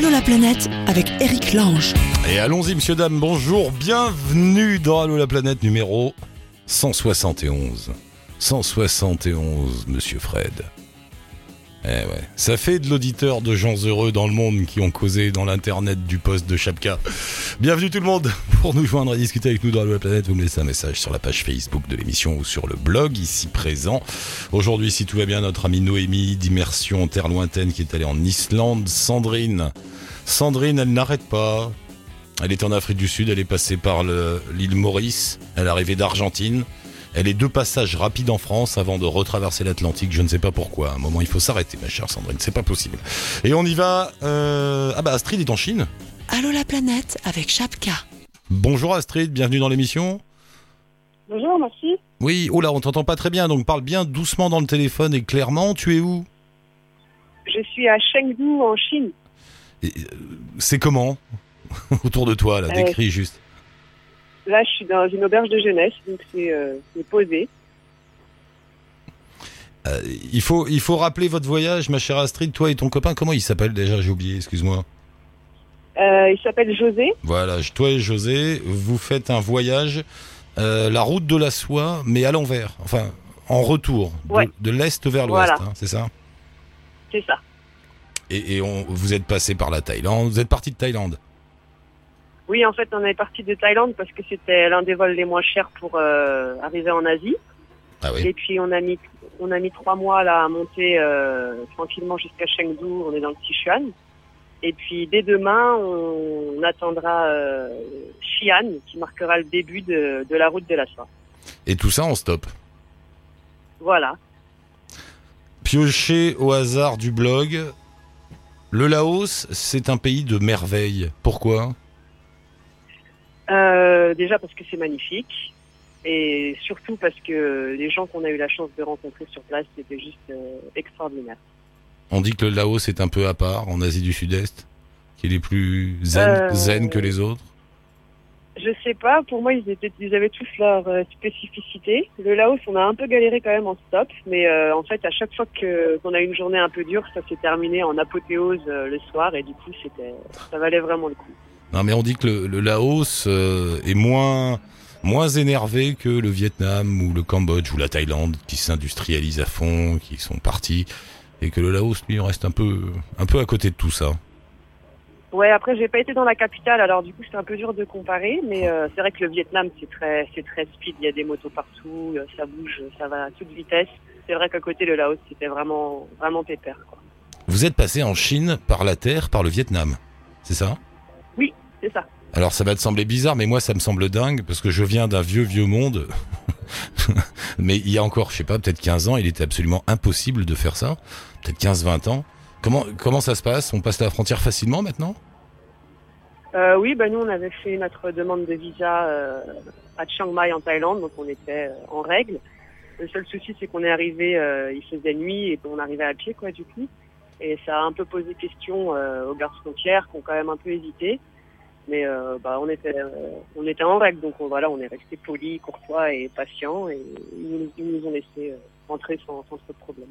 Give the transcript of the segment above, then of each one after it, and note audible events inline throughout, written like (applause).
Allô la planète avec Eric Lange. Et allons-y, monsieur, dame, bonjour, bienvenue dans Allô la planète numéro 171. 171, monsieur Fred. Eh ouais, ça fait de l'auditeur de gens heureux dans le monde qui ont causé dans l'internet du poste de Chapka. Bienvenue tout le monde (laughs) pour nous joindre et discuter avec nous dans la planète. Vous me laissez un message sur la page Facebook de l'émission ou sur le blog ici présent. Aujourd'hui, si tout va bien, notre amie Noémie d'Immersion Terre Lointaine qui est allée en Islande. Sandrine. Sandrine, elle n'arrête pas. Elle est en Afrique du Sud, elle est passée par le- l'île Maurice, elle est arrivée d'Argentine. Elle est deux passages rapides en France avant de retraverser l'Atlantique, je ne sais pas pourquoi. À un moment, il faut s'arrêter, ma chère Sandrine, c'est pas possible. Et on y va. euh, Ah bah Astrid est en Chine. Allô la planète avec Chapka. Bonjour Astrid, bienvenue dans l'émission. Bonjour, merci. Oui, oh là, on t'entend pas très bien, donc parle bien doucement dans le téléphone et clairement. Tu es où? Je suis à Chengdu en Chine. Euh, C'est comment? (laughs) Autour de toi là Euh, Décris juste. Là, je suis dans une auberge de jeunesse, donc c'est euh, posé. Euh, il faut, il faut rappeler votre voyage, ma chère Astrid. Toi et ton copain, comment il s'appelle déjà? J'ai oublié, excuse-moi. Euh, il s'appelle José. Voilà, toi et José, vous faites un voyage, euh, la route de la soie, mais à l'envers. Enfin, en retour, de, l'est vers l'ouest, Voilà. hein, c'est ça? C'est ça. Et, et on, vous êtes passé par la Thaïlande, vous êtes parti de Thaïlande. Oui, en fait, on est parti de Thaïlande parce que c'était l'un des vols les moins chers pour euh, arriver en Asie. Ah oui. Et puis, on a mis on a mis trois mois là à monter euh, tranquillement jusqu'à Chengdu. On est dans le Sichuan. Et puis, dès demain, on, attendra euh, Xi'an, qui marquera le début de, de la route de la soie. Et tout ça en stop. Voilà. Pioché au hasard du blog. Le Laos, c'est un pays de merveilles. Pourquoi? Euh, déjà parce que c'est magnifique et surtout parce que les gens qu'on a eu la chance de rencontrer sur place c'était juste euh, extraordinaire. On dit que le Laos est un peu à part en Asie du Sud-Est, qu'il est plus zen, Euh, zen que les autres? Je sais pas, pour moi ils étaient, ils avaient tous leur euh, spécificité. Le Laos, on a un peu galéré quand même en stop, mais euh, en fait à chaque fois qu'on a eu une journée un peu dure, ça s'est terminé en apothéose le soir et du coup c'était, ça valait vraiment le coup. Non, mais on dit que le, le Laos euh, est moins moins énervé que le Vietnam ou le Cambodge ou la Thaïlande qui s'industrialisent à fond, qui sont partis, et que le Laos lui reste un peu un peu à côté de tout ça. Ouais, après j'ai pas été dans la capitale, alors du coup c'était un peu dur de comparer, mais euh, c'est vrai que le Vietnam c'est très c'est très speed, il y a des motos partout, euh, ça bouge, ça va à toute vitesse. C'est vrai qu'à côté le Laos c'était vraiment vraiment pépère. Quoi. Vous êtes passé en Chine par la terre, par le Vietnam, c'est ça? C'est ça. Alors ça va te sembler bizarre, mais moi ça me semble dingue parce que je viens d'un vieux vieux monde. (laughs) mais il y a encore, je sais pas, peut-être 15 ans, il était absolument impossible de faire ça. Peut-être 15-20 ans. Comment comment ça se passe? On passe la frontière facilement maintenant? Euh, oui, bah nous on avait fait notre demande de visa euh, à Chiang Mai en Thaïlande, donc on était euh, en règle. Le seul souci c'est qu'on est arrivé, il faisait nuit et qu'on arrivait à pied quoi du coup. Et ça a un peu posé question aux gardes frontières qui ont quand même un peu hésité. Mais euh, bah on était euh, on était en règle, donc on, voilà on est resté poli, courtois et patient et ils nous, ils nous ont laissé euh, rentrer sans, sans trop de problème.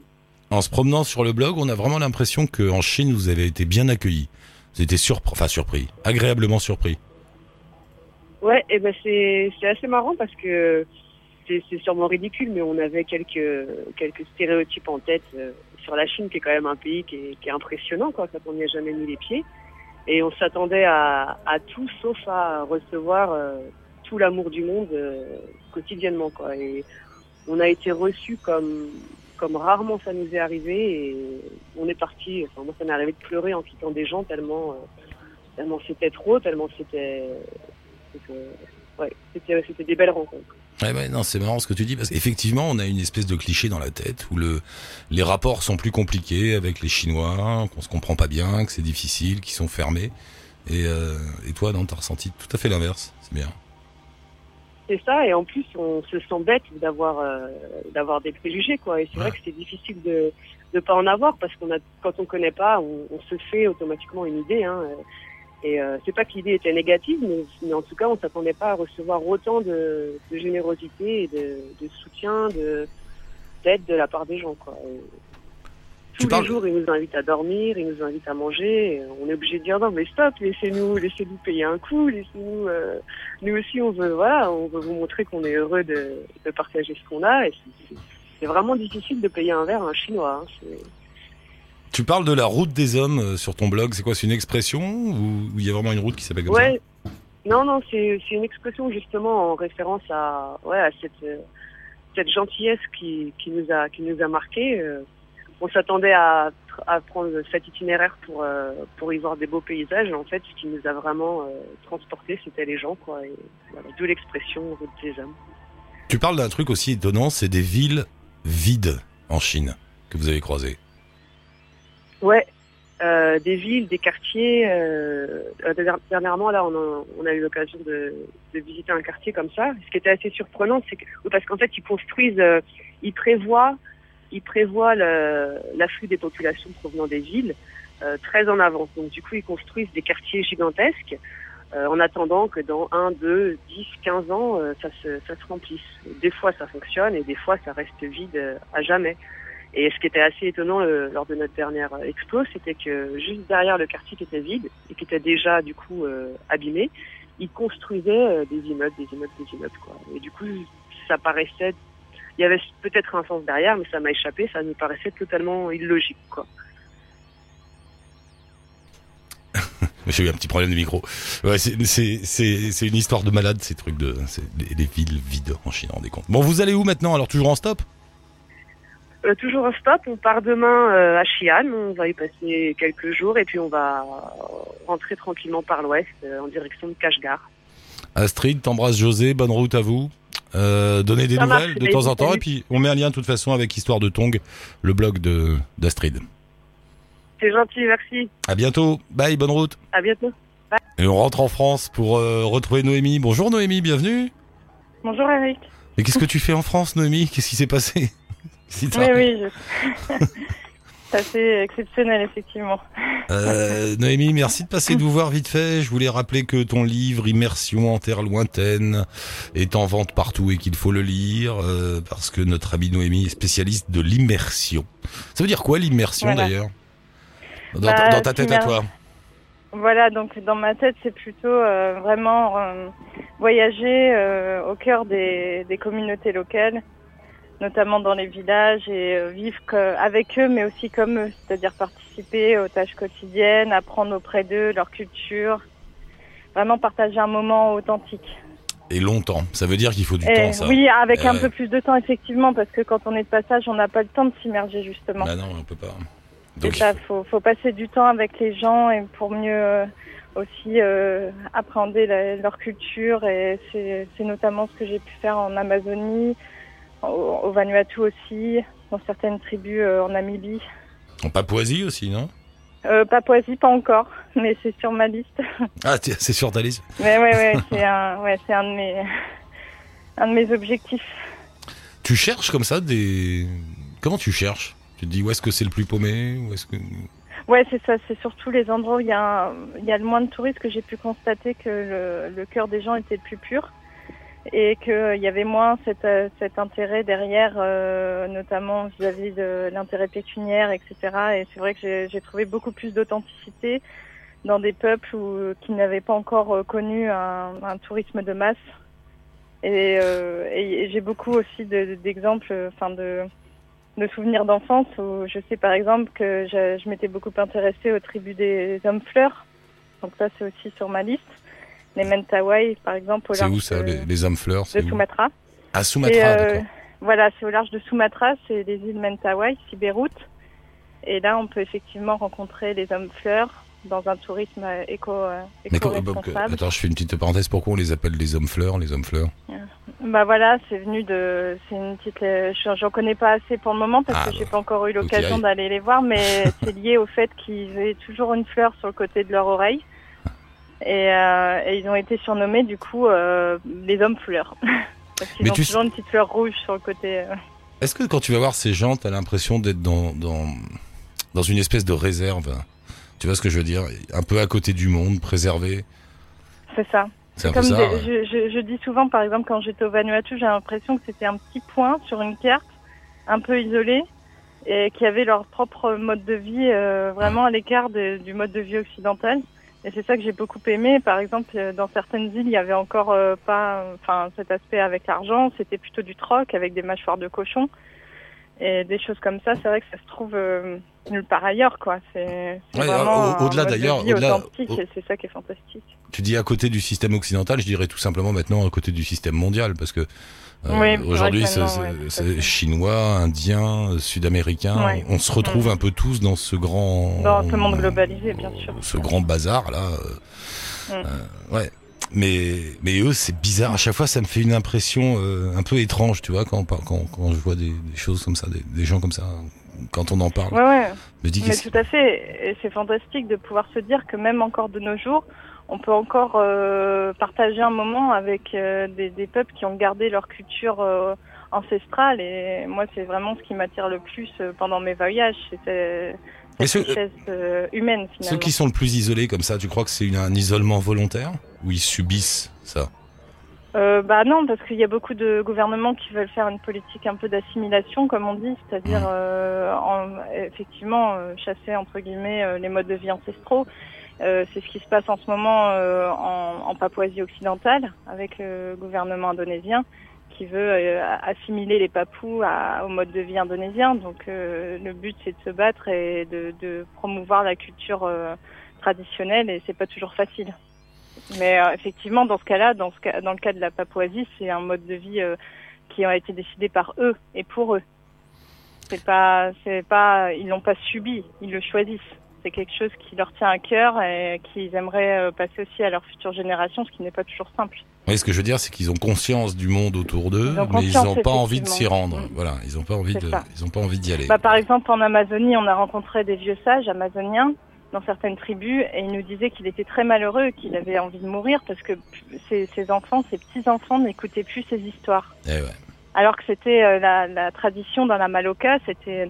En se promenant sur le blog, on a vraiment l'impression qu'en Chine, vous avez été bien accueillis. Vous étiez surpris, enfin surpris, agréablement surpris. Ouais, et ben c'est c'est assez marrant parce que c'est c'est sûrement ridicule, mais on avait quelques quelques stéréotypes en tête euh, sur la Chine, qui est quand même un pays qui est, qui est impressionnant quoi, quand on n'y a jamais mis les pieds. Et on s'attendait à, tout sauf à recevoir euh, tout l'amour du monde euh, quotidiennement. Et on a été reçus comme comme rarement ça nous est arrivé et on est parti. Moi ça m'est arrivé de pleurer en quittant des gens tellement euh, tellement c'était trop, tellement c'était c'était c'était des belles rencontres. Ouais, ouais, non, c'est marrant ce que tu dis parce qu'effectivement, on a une espèce de cliché dans la tête où le, les rapports sont plus compliqués avec les Chinois, qu'on se comprend pas bien, que c'est difficile, qu'ils sont fermés. Et, euh, et toi, non, t'as ressenti tout à fait l'inverse. C'est bien. C'est ça, et en plus on se sent bête d'avoir euh, d'avoir des préjugés quoi. Et c'est vrai que c'est difficile de de pas en avoir parce qu'on a quand on connaît pas, on, on se fait automatiquement une idée. Hein, et euh, c'est pas que l'idée était négative, mais, mais en tout cas on s'attendait pas à recevoir autant de, de générosité et de, de soutien, de d'aide de la part des gens quoi. Et tous les jours, ils nous invitent à dormir, ils nous invitent à manger. On est obligé de dire non, mais stop, laissez-nous, laissez-nous payer un coup, laissez-nous. euh, nous aussi, on veut, voilà, on veut vous montrer qu'on est heureux de, de partager ce qu'on a. Et c'est- c'est- c'est vraiment difficile de payer un verre à un chinois. hein, c'est- Tu parles de la route des hommes euh, sur ton blog. C'est quoi C'est une expression ou il y a vraiment une route qui s'appelle comme ça Ouais. Non, non, c'est une expression justement en référence à, ouais, à cette, euh, cette gentillesse qui, qui nous a, qui nous a marqué. euh. on s'attendait à, prendre cet itinéraire pour, pour y voir des beaux paysages. En fait, ce qui nous a vraiment transporté, c'était les gens, quoi. Voilà, d'où l'expression route des hommes. Tu parles d'un truc aussi étonnant, c'est des villes vides en Chine que vous avez croisées. Ouais. Euh, des villes, des quartiers. Euh, euh, der- dernièrement, là, on a, eu l'occasion de, visiter un quartier comme ça. Ce qui était assez surprenant, c'est que parce qu'en fait, ils construisent, euh, ils prévoient, ils prévoient l'afflux des populations provenant des villes euh, très en avance. Donc, du coup, ils construisent des quartiers gigantesques en attendant que dans 1, 2, 10, 15 ans, ça, se, ça se remplisse. Des fois, ça fonctionne et des fois, ça reste vide à jamais. Et ce qui était assez étonnant euh, lors de notre dernière euh, expo, c'était que juste derrière le quartier qui était vide et qui était déjà du coup euh, abîmé, ils construisaient des immeubles, des immeubles, des immeubles. Et du coup, ça paraissait, il y avait peut-être un sens derrière, mais ça m'a échappé, ça nous paraissait totalement illogique quoi. (laughs) J'ai eu un petit problème de micro. C'est- une histoire de malade ces trucs de les villes vides en Chine, rendez compte. Bon, vous allez où maintenant? Alors toujours en stop? Euh, toujours un stop, on part demain euh, à Xi'an, on va y passer quelques jours et puis on va rentrer tranquillement par l'ouest euh, en direction de Kashgar. Astrid, t'embrasses José, bonne route à vous. Euh, donnez des Ça marche, nouvelles de temps en temps salut. et puis on met un lien de toute façon avec Histoire de Tong, le blog de d'Astrid. C'est gentil, merci. À bientôt, bye, bonne route. À bientôt. Et on rentre en France pour euh, retrouver Noémie. Bonjour Noémie, bienvenue. Bonjour Eric. Et qu'est-ce que tu fais en France Noémie? Qu'est-ce qui s'est passé? Qui Oui, oui, je... (laughs) c'est assez exceptionnel, effectivement. Euh, Noémie, merci de passer nous voir vite fait. Je voulais rappeler que ton livre Immersion en terre lointaine est en vente partout et qu'il faut le lire euh, parce que notre amie Noémie est spécialiste de l'immersion. Ça veut dire quoi l'immersion Voilà. d'ailleurs? Dans, Bah, ta- dans ta tête à toi Voilà, donc dans ma tête, c'est plutôt euh, vraiment voyager au cœur des, des communautés locales, notamment dans les villages, et euh, vivre avec eux, mais aussi comme eux, c'est-à-dire participer aux tâches quotidiennes, apprendre auprès d'eux leur culture, vraiment partager un moment authentique. Et longtemps. Ça veut dire qu'il faut du Et temps ça. oui, avec Eh un ouais. peu plus de temps, effectivement, parce que quand on est de passage, on n'a pas le temps de s'immerger, justement. Bah non, on peut pas. Donc, il faut, faut passer du temps avec les gens et pour mieux euh, aussi euh, appréhender la- leur culture. Et c'est notamment ce que j'ai pu faire en Amazonie, au, au Vanuatu aussi, dans certaines tribus euh, en Namibie. en Papouasie aussi, non? Euh, Papouasie, pas encore, (laughs) mais c'est sur ma liste. (laughs) Ah, c'est sur ta liste. Mais ouais, ouais, (laughs) c'est un, ouais, c'est un de mes, un de mes objectifs. Tu cherches comme ça des. Comment tu cherches? Tu te dis où est-ce que c'est le plus paumé? Où est-ce que Ouais, c'est ça. C'est surtout les endroits où il y, a un- il y a le moins de touristes que j'ai pu constater que le, le cœur des gens était le plus pur et qu'il y avait moins cet, euh, cet intérêt derrière, euh, notamment vis-à-vis de l'intérêt pécuniaire, etc. Et c'est vrai que j'ai- trouvé beaucoup plus d'authenticité dans des peuples où, qui n'avaient pas encore euh, connu un, un tourisme de masse. Et, euh, et- j'ai beaucoup aussi de- d'exemples, enfin de, de souvenirs d'enfance où je sais par exemple que je, je m'étais beaucoup intéressée aux tribus des hommes fleurs. Donc ça c'est aussi sur ma liste. Les Mentawai par exemple C'est large où ça, de, les, les hommes fleurs de Sumatra. À Sumatra, euh, d'accord. voilà, c'est au large de Sumatra, c'est les îles Mentawai, Sibérut. Et là on peut effectivement rencontrer les hommes fleurs dans un tourisme euh, éco, euh, Mais co- donc, éco-responsable. attends, je fais une petite parenthèse. Pourquoi on les appelle les hommes fleurs, les hommes fleurs? Bah voilà, c'est venu de, c'est une petite, euh, j'en connais pas assez pour le moment parce Ah, que j'ai bah, pas encore eu l'occasion d'aller les voir, mais (laughs) c'est lié au fait qu'ils aient toujours une fleur sur le côté de leur oreille et, euh, et ils ont été surnommés du coup euh, les hommes fleurs (laughs) parce qu'ils ont tu toujours une petite fleur rouge sur le côté. euh. Est-ce que quand tu vas voir ces gens, t'as l'impression d'être dans, dans, dans une espèce de réserve? Tu vois ce que je veux dire? Un peu à côté du monde, préservé? C'est ça. C'est Comme ça des- ouais. je, je, je dis souvent, par exemple, quand j'étais au Vanuatu, j'ai l'impression que c'était un petit point sur une carte, un peu isolé, et qui avaient leur propre mode de vie vraiment à l'écart du mode de vie occidental. Et c'est ça que j'ai beaucoup aimé. Par exemple, euh, dans certaines îles, il y avait encore euh, pas, enfin, cet aspect avec l'argent. C'était plutôt du troc avec des mâchoires de cochon et des choses comme ça. C'est vrai que ça se trouve euh, nulle part ailleurs, quoi. C'est Ouais, au- au-delà d'ailleurs, au-delà- au- c'est ça qui est fantastique. Tu dis à côté du système occidental, je dirais tout simplement maintenant à côté du système mondial, parce que Oui, vrai aujourd'hui c'est chinois, indien, sud-américain, Ouais. on se retrouve Mhm. un peu tous dans ce grand Dans ce monde globalisé, bien sûr. ce grand bazar là. euh, Mm. euh, ouais. Mais mais eux c'est bizarre. À chaque fois ça me fait une impression euh, un peu étrange, tu vois, quand quand quand je vois des, des choses comme ça, des, des gens comme ça, quand on en parle. Ouais, ouais. Me Mais tout à fait. Et c'est fantastique de pouvoir se dire que même encore de nos jours, on peut encore euh, partager un moment avec euh, des, des peuples qui ont gardé leur culture euh, ancestrale. Et moi, c'est vraiment ce qui m'attire le plus euh, pendant mes voyages. C'est cette ce- richesse humaine, Ceux finalement. qui sont le plus isolés comme ça, tu crois que c'est un isolement volontaire ou ils subissent ça? Euh, bah non, parce qu'il y a beaucoup de gouvernements qui veulent faire une politique un peu d'assimilation, comme on dit, c'est-à-dire Mhm. euh, en- effectivement euh, chasser entre guillemets euh, les modes de vie ancestraux. Euh, c'est ce qui se passe en ce moment euh, en, en Papouasie occidentale avec le gouvernement indonésien qui veut assimiler les Papous à- au mode de vie indonésien. Donc euh, le but c'est de se battre et de, de promouvoir la culture euh, traditionnelle et c'est pas toujours facile. Mais euh, effectivement, dans ce cas-là, dans, ce cas, dans le cas de la Papouasie, c'est un mode de vie euh, qui a été décidé par eux et pour eux. C'est pas, c'est pas, ils l'ont pas subi, ils le choisissent. C'est quelque chose qui leur tient à cœur et qu'ils aimeraient euh, passer aussi à leurs futures générations, ce qui n'est pas toujours simple. Oui, ce que je veux dire, c'est qu'ils ont conscience du monde autour d'eux, mais ils n'ont pas envie de s'y rendre. Mm. Voilà, ils n'ont pas envie C'est de, ça. ils ont pas envie d'y aller. Bah, par exemple, en Amazonie, on a rencontré des vieux sages amazoniens dans certaines tribus et ils nous disaient qu'il était très malheureux, qu'il avait envie de mourir parce que ses, ses enfants, ses petits-enfants n'écoutaient plus ses histoires. Eh ouais. Alors que c'était euh, la, la tradition dans la Maloka, c'était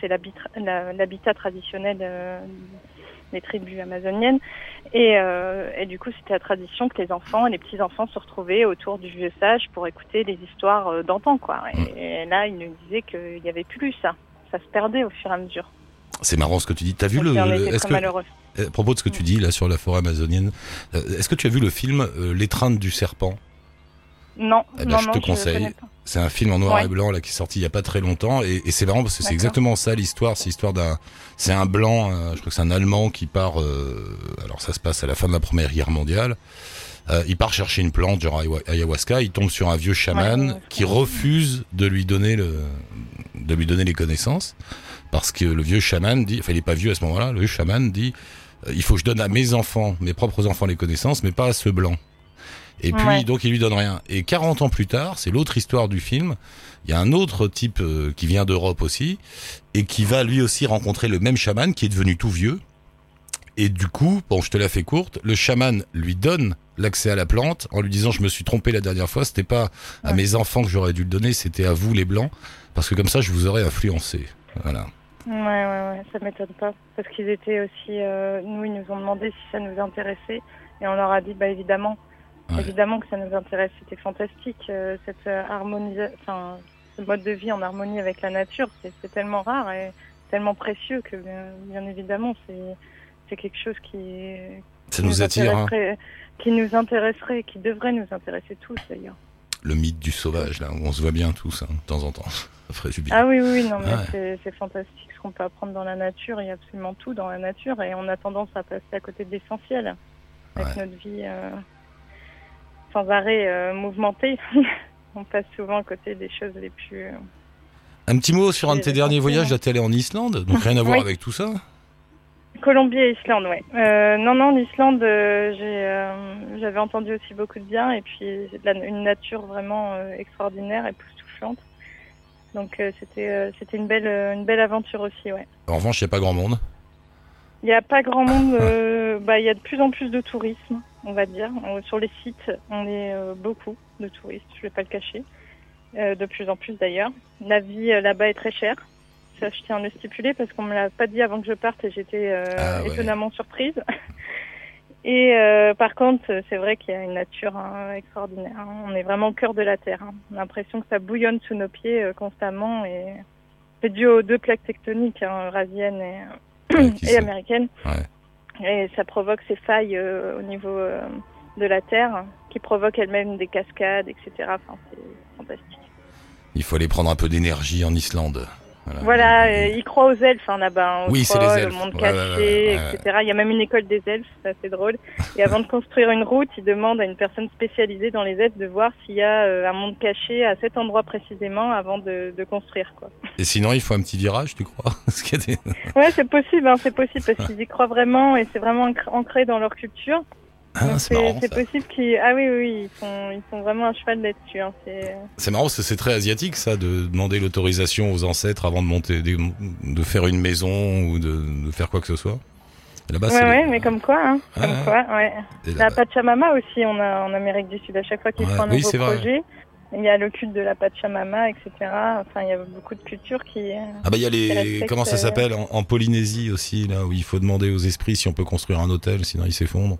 c'est l'habitat traditionnel euh, des tribus amazoniennes, et, euh, et du coup c'était la tradition que les enfants, les petits enfants se retrouvaient autour du vieux sage pour écouter les histoires d'antan, quoi. Et, et là, il nous disait qu'il n'y avait plus ça, ça se perdait au fur et à mesure. C'est marrant ce que tu dis. T'as vu le, est-ce que malheureux. à propos de ce que tu dis là sur la forêt amazonienne, euh, est-ce que tu as vu le film euh, L'étreinte du serpent? Non, Eh ben, non, je te le conseille. C'est un film en noir Ouais. et blanc là qui est sorti il y a pas très longtemps et, et c'est marrant parce que c'est exactement ça l'histoire. C'est l'histoire d'un, c'est un blanc, euh, je crois que c'est un Allemand qui part. euh, alors ça se passe à la fin de la Première Guerre mondiale. Euh, il part chercher une plante genre ayahu- ayahuasca. Il tombe sur un vieux chaman ouais. qui refuse de lui donner le, de lui donner les connaissances parce que le vieux chaman dit, enfin il est pas vieux à ce moment-là. Le vieux chaman dit, euh, il faut que je donne à mes enfants, mes propres enfants les connaissances, mais pas à ce blanc. Et puis, Ouais. donc, il lui donne rien. Et 40 ans plus tard, c'est l'autre histoire du film. Il y a un autre type euh, qui vient d'Europe aussi, et qui va lui aussi rencontrer le même chaman qui est devenu tout vieux. Et du coup, bon, je te la fais courte, le chaman lui donne l'accès à la plante en lui disant je me suis trompé la dernière fois, c'était pas à Ouais. mes enfants que j'aurais dû le donner, c'était à vous les blancs, parce que comme ça je vous aurais influencé. Voilà. Ouais, ouais, ouais, ça m'étonne pas. Parce qu'ils étaient aussi, euh, nous, ils nous ont demandé si ça nous intéressait. Et on leur a dit, bah évidemment, Ouais. évidemment que ça nous intéresse. C'était fantastique, euh, cette euh, harmonisation, enfin, ce mode de vie en harmonie avec la nature. C'est tellement rare et tellement précieux que, bien, bien évidemment, c'est quelque chose qui, Ça qui nous attire, hein. intéresserait, qui nous intéresserait, qui devrait nous intéresser tous d'ailleurs. le mythe du sauvage, là, où on se voit bien tous, hein, de temps en temps. (laughs) Ça ferait du bien. Ah oui, oui, non, mais Ouais. c'est- fantastique qu'on peut apprendre dans la nature. Il y a absolument tout dans la nature et on a tendance à passer à côté de l'essentiel avec Ouais. notre vie euh, sans arrêt euh, mouvementée. (laughs) on passe souvent à côté des choses les plus. euh, Un petit mot sur un de Et tes derniers voyages, là t'es allé en Islande, donc rien à (laughs) voir Oui. avec tout ça Colombie et Islande, ouais. Euh, non, non, l'Islande, euh, j'ai, euh, j'avais entendu aussi beaucoup de bien et puis de la- une nature vraiment extraordinaire, époustouflante. Donc euh, c'était, euh, c'était une belle, euh, une belle aventure aussi, ouais. En revanche, il n'y a pas grand monde. Il n'y a pas grand monde. euh, bah, il y a de plus en plus de tourisme, on va dire. Sur les sites, on est beaucoup de touristes, je vais pas le cacher. De plus en plus d'ailleurs. La vie là-bas est très chère. Ça, je tiens à le stipuler parce qu'on me l'a pas dit avant que je parte et j'étais euh, Ah ouais. étonnamment surprise. (laughs) Et euh, par contre, c'est vrai qu'il y a une nature hein, extraordinaire. hein. On est vraiment au cœur de la terre. hein. On a l'impression que ça bouillonne sous nos pieds euh, constamment et C'est dû aux deux plaques tectoniques, eurasiennes et, Ouais, (coughs) et. Ouais. Et ça provoque ces failles euh, au niveau de la Terre qui provoquent elles-mêmes des cascades, etc. Enfin, c'est fantastique. Il faut aller prendre un peu d'énergie en Islande. Voilà, euh, ils croient aux elfes hein, là-bas. hein, Oui, c'est les elfes. au monde caché, ouais, ouais, ouais, etc. Il y a même une école des elfes, c'est assez drôle. Et avant de construire une route, ils demandent à une personne spécialisée dans les elfes de voir s'il y a euh, un monde caché à cet endroit précisément avant de, de construire. Quoi. Et sinon, il faut un petit virage, tu crois? (laughs) Des- Ouais, c'est possible, hein, c'est possible parce qu'ils y croient vraiment et c'est vraiment ancr- ancré dans leur culture. Ah, c'est marrant. c'est ça. possible qu'ils. Ah oui, oui, ils sont, ils sont vraiment à cheval là-dessus. Hein. C'est... Marrant parce que c'est très asiatique ça de demander l'autorisation aux ancêtres avant de monter, de faire une maison ou de, de faire quoi que ce soit. Là-bas, ouais, ouais, mais comme quoi, hein. Ah, comme ouais. quoi, ouais. et La Pachamama aussi, on a en Amérique du Sud. À chaque fois qu'ils Ouais, font un oui, nouveau vrai. projet, il y a le culte de la Pachamama, etc. Enfin, il y a beaucoup de cultures qui. euh, Ah bah il y a les comment ça euh, s'appelle en, en Polynésie aussi là où il faut demander aux esprits si on peut construire un hôtel sinon ils s'effondrent.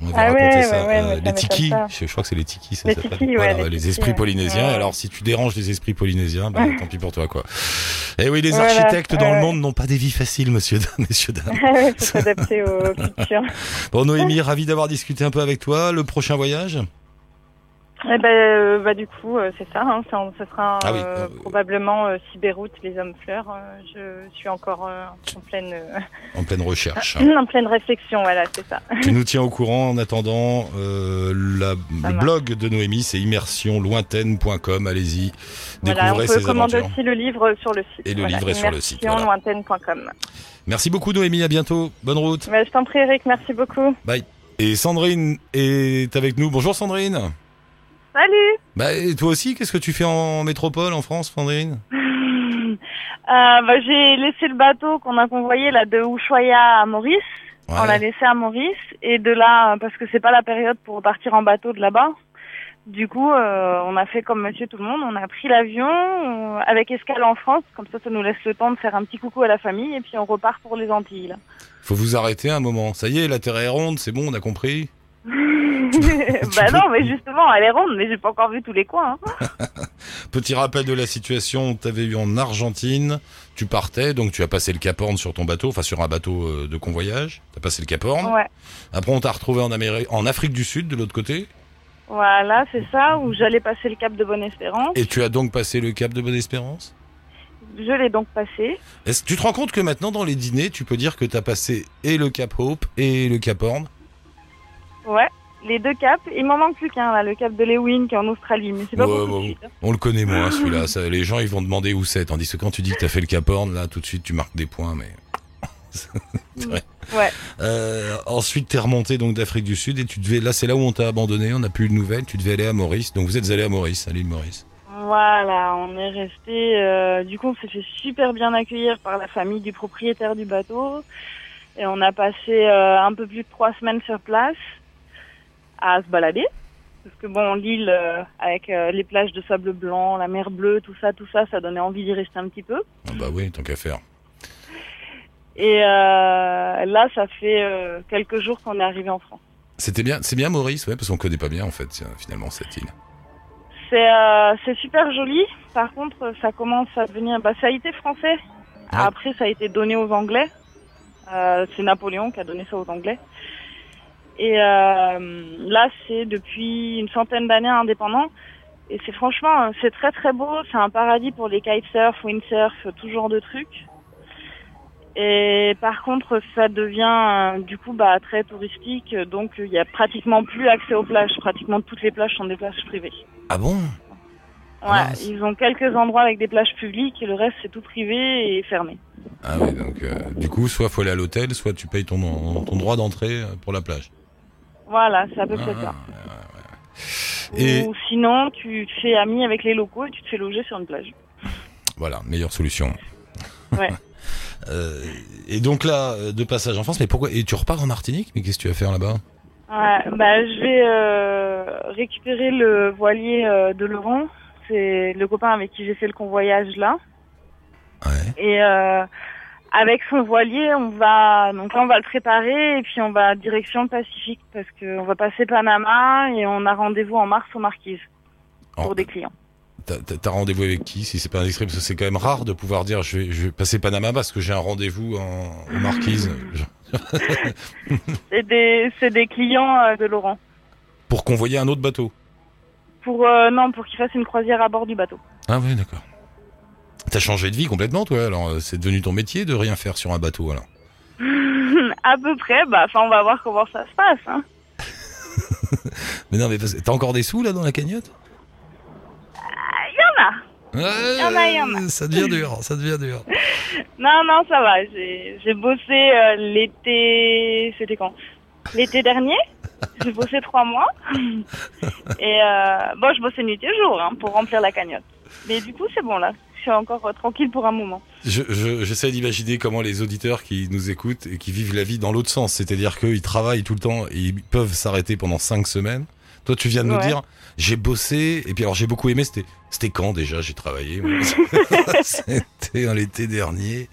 On m'avait Ah raconté ouais, ça. ouais, ouais, Euh, ça les tikis, je, je crois que c'est les tikis ça Les s'appelle. tikis, ouais, Voilà, les les esprits polynésiens. Alors si tu déranges les esprits polynésiens, bah, tant pis pour toi quoi. Et oui, les Voilà, architectes dans le monde n'ont pas des vies faciles, monsieur, (laughs) messieurs dames. (laughs) Il faut s'adapter aux cultures. Bon Noémie, ravi d'avoir discuté un peu avec toi. Le prochain voyage? Eh ben, euh, bah, du coup, euh, c'est ça. Hein, ça, ça sera Ah oui, euh, probablement Sibéroute, les hommes fleurs. Je suis encore en pleine, en pleine recherche. (laughs) en pleine réflexion. Voilà, c'est ça. tu nous tiens au courant en attendant. la- le marche. blog de Noémie, c'est immersionlointaine.com. Allez-y, Voilà, on découvrez peut ses commander aventures. aussi le livre sur le site. Et le voilà, livre est sur le site, voilà. immersionlointaine.com. Merci beaucoup Noémie, à bientôt. Bonne route. Bah, je t'en prie, Eric. Merci beaucoup. Et Sandrine est avec nous. Bonjour Sandrine. Salut. Bah, et toi aussi, qu'est-ce que tu fais en métropole, en France, Sandrine (laughs) Euh, bah, j'ai laissé le bateau qu'on a convoyé là de Ushuaia à Maurice. On l'a laissé à Maurice et de là parce que c'est pas la période pour partir en bateau de là-bas. Du coup, euh, on a fait comme Monsieur tout le monde. On a pris l'avion euh, avec escale en France. Comme ça, ça nous laisse le temps de faire un petit coucou à la famille et puis on repart pour les Antilles. là. Faut vous arrêter un moment. Ça y est, la Terre est ronde, c'est bon, on a compris. (laughs) bah non, mais justement, elle est ronde, mais j'ai pas encore vu tous les coins. hein. (laughs) Petit rappel de la situation, t'avais eu en Argentine, tu partais, donc tu as passé le Cap Horn sur ton bateau, enfin sur un bateau euh, de convoyage, t'as passé le Cap Horn. Ouais. Après on t'a retrouvé en, Amérique, en Afrique du Sud, de l'autre côté, Voilà, c'est ça, où j'allais passer le cap de Bonne-Espérance. et tu as donc passé le Cap de Bonne-Espérance? Je l'ai donc passé. Est-ce tu te rends compte que maintenant dans les dîners, tu peux dire que t'as passé et le Cap Hope et le Cap Horn? Ouais, les deux caps. Il m'en manque plus qu'un, là, le cap de Lewin qui est en Australie, mais c'est pas Ouais, pour tout ouais, de suite. hein. On le connaît moins (laughs) celui-là, ça, les gens ils vont demander où c'est, tandis que quand tu dis que t'as fait le Cap Horn, là tout de suite tu marques des points, mais... (laughs) Vrai. Ouais. Euh, ensuite, t'es remonté donc d'Afrique du Sud et tu devais, là c'est là où on t'a abandonné, on n'a plus eu de nouvelles, tu devais aller à Maurice, donc vous êtes allé à Maurice, à l'île Maurice. Voilà, on est resté. euh, du coup, on s'est fait super bien accueillir par la famille du propriétaire du bateau. Et on a passé euh, un peu plus de trois semaines sur place à se balader. Parce que bon, l'île, euh, avec euh, les plages de sable blanc, la mer bleue, tout ça, tout ça, ça donnait envie d'y rester un petit peu. Ah bah oui, tant qu'à faire. Et euh, là, ça fait quelques jours qu'on est arrivé en France. C'était bien, c'est bien Maurice, ouais, parce qu'on connaît pas bien en fait, finalement cette île. C'est c'est super joli. Par contre, ça commence à devenir. Bah, ça a été français. Après, ça a été donné aux Anglais. C'est Napoléon qui a donné ça aux Anglais. Et euh, là, c'est depuis une centaine d'années indépendant. Et c'est franchement, euh, c'est très très beau. C'est un paradis pour les kitesurf, windsurf, tout genre de trucs. Et par contre, ça devient euh, du coup bah, très touristique. Donc, il y a pratiquement plus accès aux plages. Pratiquement toutes les plages sont des plages privées. Ah bon? Ouais, Ah mince. ils ont quelques endroits avec des plages publiques et le reste c'est tout privé et fermé. Ah oui, donc euh, du coup, soit faut aller à l'hôtel, soit tu payes ton, ton droit d'entrée pour la plage. Voilà, c'est à peu Ah, près ça. Et Ou sinon, tu te fais ami avec les locaux et tu te fais loger sur une plage. voilà, meilleure solution. Ouais. (laughs) Euh, et donc là, euh, de passage en France, mais pourquoi Et tu repars en Martinique? Mais qu'est-ce que tu vas faire là-bas? Ouais, bah je vais euh, récupérer le voilier euh, de Laurent. C'est le copain avec qui j'ai fait le convoyage là. Ouais. Et avec son voilier, on va donc là on va le préparer et puis on va direction Pacifique parce que on va passer Panama et on a rendez-vous en mars aux Marquises pour Oh, des clients. t'as- rendez-vous avec qui si c'est pas indiscret Parce que c'est quand même rare de pouvoir dire je vais, je vais passer Panama parce que j'ai un rendez-vous en, aux Marquises. C'est des, clients euh, de Laurent. Pour convoyer un autre bateau? Pour, euh, non, pour qu'ils fassent une croisière à bord du bateau. Ah oui, d'accord. T'as changé de vie complètement, toi. Alors, euh, c'est devenu ton métier de rien faire sur un bateau, alors. (laughs) à peu près, bah, enfin, on va voir comment ça se passe, hein. (laughs) Mais non, mais parce- t'as encore des sous là dans la cagnotte? Il y en a. Ouais, Y en a, y en a. Ça devient dur, ça devient dur. (laughs) Non, non, ça va. J'ai j'ai bossé euh, l'été. C'était quand? L'été dernier. J'ai bossé trois mois. Et euh, bon, je bossais nuit et jour hein, pour remplir la cagnotte. Mais du coup, c'est bon là. Je suis encore euh, tranquille pour un moment. Je, je- j'essaie d'imaginer comment les auditeurs qui nous écoutent et qui vivent la vie dans l'autre sens, c'est-à-dire qu'ils travaillent tout le temps et ils peuvent s'arrêter pendant cinq semaines. Toi, tu viens de nous dire, j'ai bossé, et puis alors j'ai beaucoup aimé, c'était, c'était quand déjà j'ai travaillé (laughs) (laughs) C'était en l'été dernier,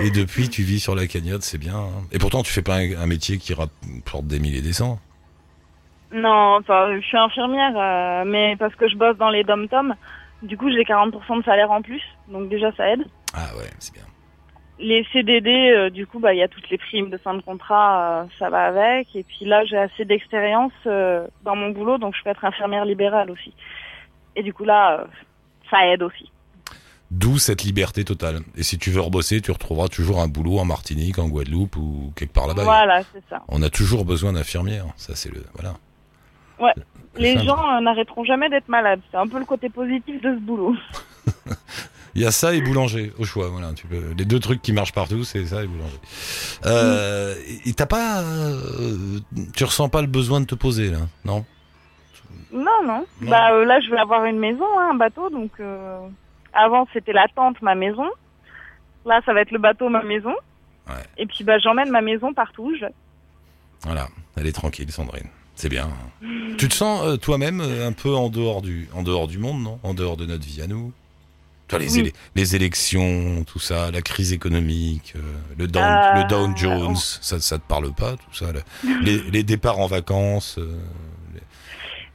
et depuis tu vis sur la cagnotte, c'est bien. hein. Et pourtant, tu fais pas un, un métier qui rapporte des milliers et des cents. Non, enfin, je suis infirmière, euh, mais parce que je bosse dans les dom-toms. Du coup, j'ai 40% de salaire en plus. Donc déjà, ça aide. Ah ouais, c'est bien. Les CDD, euh, du coup, bah, il y a toutes les primes de fin de contrat, euh, ça va avec. Et puis là, j'ai assez d'expérience euh, dans mon boulot, donc je peux être infirmière libérale aussi. Et du coup, là, ça aide aussi. D'où cette liberté totale. Et si tu veux rebosser, tu retrouveras toujours un boulot en Martinique, en Guadeloupe ou quelque part là-bas. Voilà, c'est ça. On a toujours besoin d'infirmières. Ça, c'est le. Voilà. Ouais. Les gens euh, n'arrêteront jamais d'être malades. C'est un peu le côté positif de ce boulot. (laughs) Il y a ça et boulanger au choix. Voilà. Tu peux... Les deux trucs qui marchent partout, c'est ça et boulanger. Euh, Et t'as pas. euh, Tu ressens pas le besoin de te poser, là Non? Non, non. Non. Bah euh, là, je vais avoir une maison, hein, un bateau. Donc avant, c'était la tente, ma maison. Là, ça va être le bateau, ma maison. Ouais. Et puis, bah, j'emmène ma maison partout. où je- Voilà. Elle est tranquille, Sandrine. C'est bien. Tu te sens euh, toi-même euh, un peu en dehors, du... en dehors du monde, non? En dehors de notre vie à nous? Toi, les, Oui. les élections, tout ça, la crise économique, euh, le, down, Euh, le Dow Jones, ça, ça te parle pas, tout ça le- les, les départs en vacances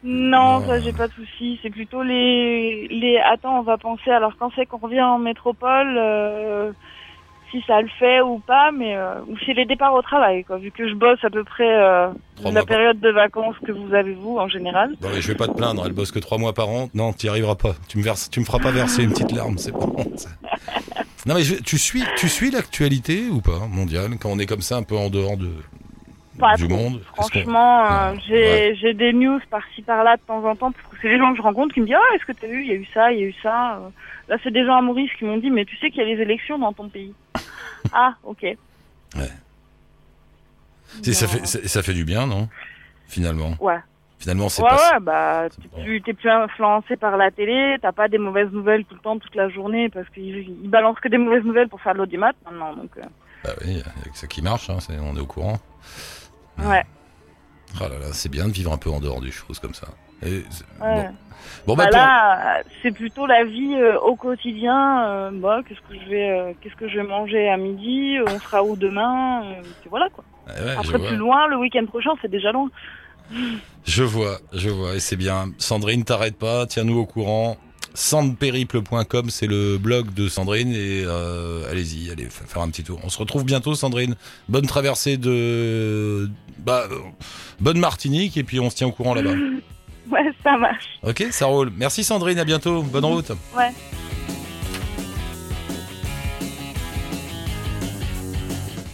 Non, ça, j'ai pas de soucis. C'est plutôt les, les. Attends, on va penser. Alors, quand c'est qu'on revient en métropole, si ça le fait ou pas, mais euh, ou c'est les départs au travail, quoi. Vu que je bosse à peu près euh, la par- période de vacances que vous avez vous en général. Non mais je vais pas te plaindre, elle bosse que trois mois par an. Non, t'y arriveras pas. Tu me verses, tu me feras pas verser une petite larme, c'est (laughs) bon. ça. Non mais je- tu suis, tu suis l'actualité ou pas mondiale quand on est comme ça un peu en dehors de Pas du trop. monde? Franchement, euh, Ouais. j'ai Ouais. j'ai des news par-ci par-là de temps en temps parce que c'est les gens que je rencontre qui me disent ah est-ce que t'as vu? Il y a eu ça il y a eu ça Euh, là c'est des gens à Maurice qui m'ont dit mais tu sais qu'il y a les élections dans ton pays. (laughs) Ah ok. Si, ça fait, ça, fait du bien, non? Finalement, ouais. Finalement c'est ouais pas. ouais bah c'est t'es plus influencé par la télé t'as pas des mauvaises nouvelles tout le temps toute la journée parce qu'ils ils balancent que des mauvaises nouvelles pour faire de l'audimat maintenant donc euh, Bah oui, il y a que ça qui marche, hein, on est au courant. ouais. Ah là là, c'est bien de vivre un peu en dehors des choses comme ça. Et ouais Bon, bon bah, Bah toi- là, euh, c'est plutôt la vie euh, au quotidien. euh, bah, qu'est-ce que je vais, euh, qu'est-ce que je vais manger à midi euh, On sera où demain euh, puis Voilà quoi. Ouais, je Après plus loin, le week-end prochain, c'est déjà loin. Je vois, je vois, et c'est bien. Sandrine, t'arrête pas, tiens-nous au courant. Sandperiple.com, c'est le blog de Sandrine, et euh, allez-y, allez fa- faire un petit tour. On se retrouve bientôt, Sandrine. Bonne traversée de... Bah, euh, bonne Martinique, et puis on se tient au courant là-bas. (laughs) Ouais, ça marche. Ok, ça roule. Merci Sandrine, à bientôt, bonne route. Ouais.